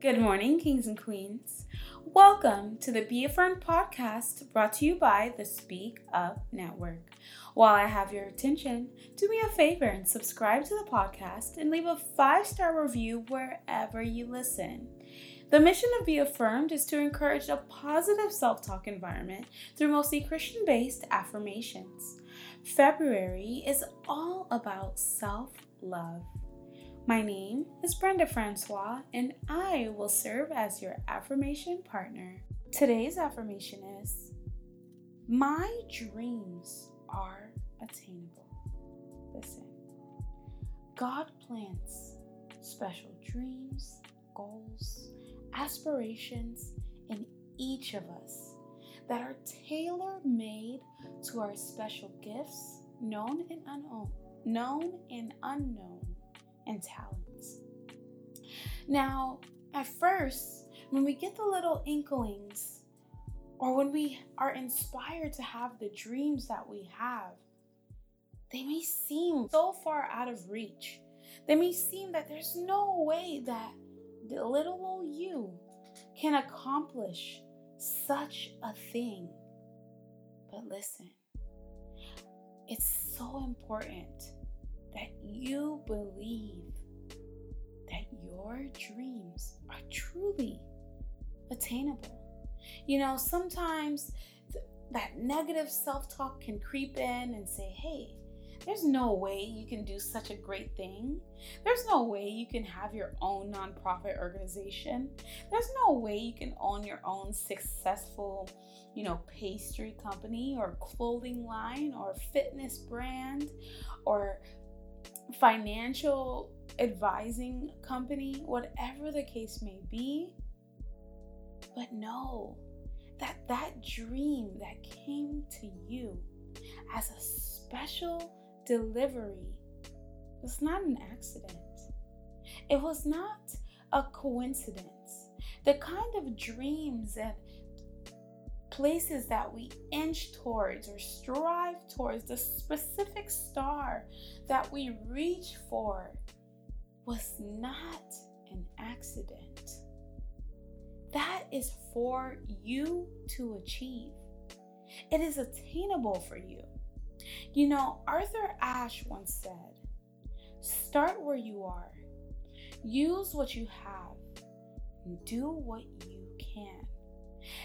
Good morning, kings and queens. Welcome to the Be Affirmed podcast brought to you by the Speak Up Network. While I have your attention, do me a favor and subscribe to the podcast and leave a five star review wherever you listen. The mission of Be Affirmed is to encourage a positive self talk environment through mostly Christian based affirmations. February is all about self love. My name is Brenda Francois, and I will serve as your affirmation partner. Today's affirmation is My dreams are attainable. Listen, God plants special dreams, goals, aspirations in each of us that are tailor made to our special gifts, known and unknown, known and unknown and talents. Now, at first, when we get the little inklings, or when we are inspired to have the dreams that we have, they may seem so far out of reach. They may seem that there's no way that the little old you can accomplish such a thing. But listen, it's so important that you believe that your dreams are truly attainable. You know, sometimes th- that negative self talk can creep in and say, hey, there's no way you can do such a great thing. There's no way you can have your own nonprofit organization. There's no way you can own your own successful, you know, pastry company or clothing line or fitness brand or financial advising company, whatever the case may be. But know that that dream that came to you as a special delivery was not an accident. It was not a coincidence. The kind of dreams and places that we inch towards or strive towards, the specific star that we reach for, was not an accident. That is for you to achieve. It is attainable for you. You know, Arthur Ashe once said, Start where you are, use what you have, and do what you can.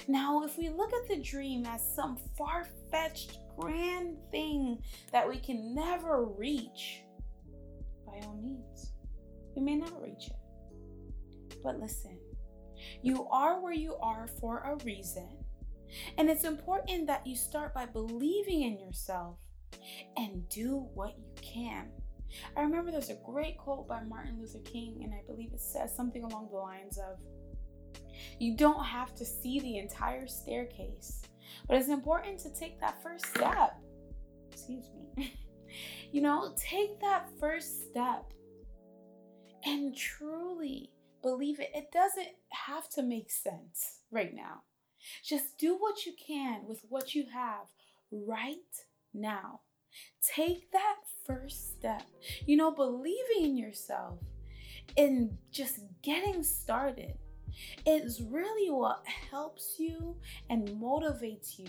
Now, if we look at the dream as some far fetched, grand thing that we can never reach, by all means, we may not reach it. But listen, you are where you are for a reason. And it's important that you start by believing in yourself and do what you can. I remember there's a great quote by Martin Luther King, and I believe it says something along the lines of You don't have to see the entire staircase, but it's important to take that first step. Excuse me. you know, take that first step and truly believe it. It doesn't have to make sense right now. Just do what you can with what you have right now. Take that first step. You know, believing in yourself and just getting started is really what helps you and motivates you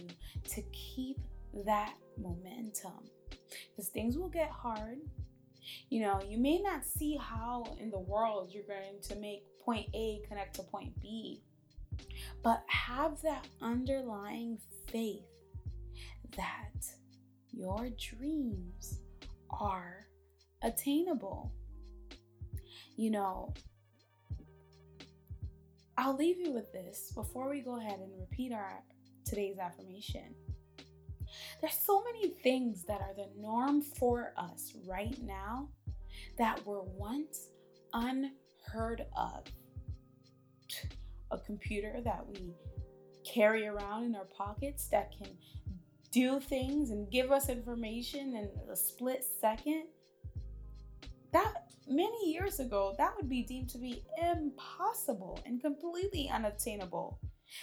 to keep that momentum. Because things will get hard. You know, you may not see how in the world you're going to make point A connect to point B, but have that underlying faith that your dreams are attainable. You know, I'll leave you with this before we go ahead and repeat our today's affirmation. There's so many things that are the norm for us right now that were once unheard of. A computer that we carry around in our pockets that can do things and give us information in a split second. That many years ago, that would be deemed to be impossible and completely unattainable.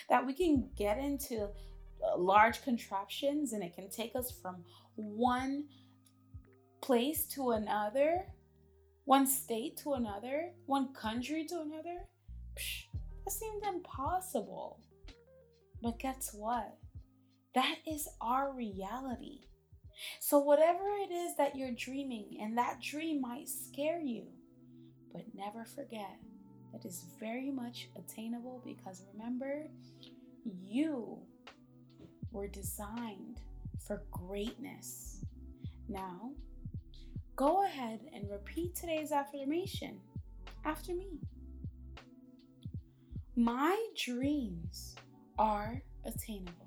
That we can get into uh, large contraptions and it can take us from one place to another, one state to another, one country to another. Psh, that seemed impossible. But guess what? That is our reality. So, whatever it is that you're dreaming, and that dream might scare you, but never forget that is very much attainable because remember, you were designed for greatness. Now, go ahead and repeat today's affirmation after me. My dreams are attainable.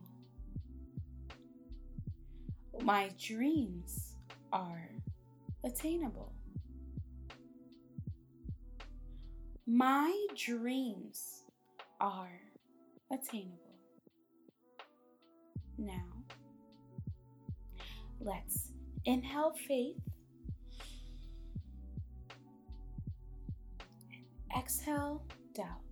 My dreams are attainable. My dreams are attainable. Now, let's inhale faith. Exhale doubt.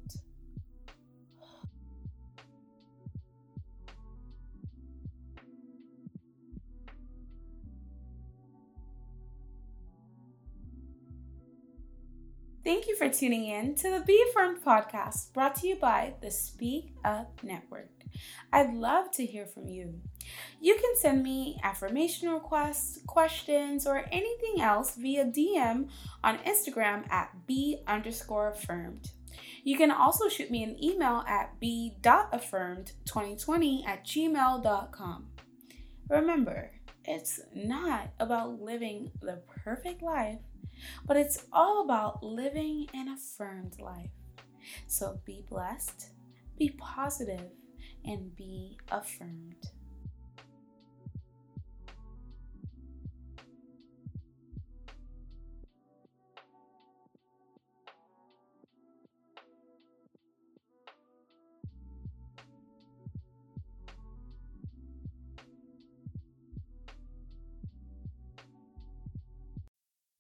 Thank you for tuning in to the Be Affirmed podcast brought to you by the Speak Up Network. I'd love to hear from you. You can send me affirmation requests, questions, or anything else via DM on Instagram at be underscore affirmed. You can also shoot me an email at b.affirmed2020 at gmail.com. Remember, it's not about living the perfect life but it's all about living an affirmed life. So be blessed, be positive, and be affirmed.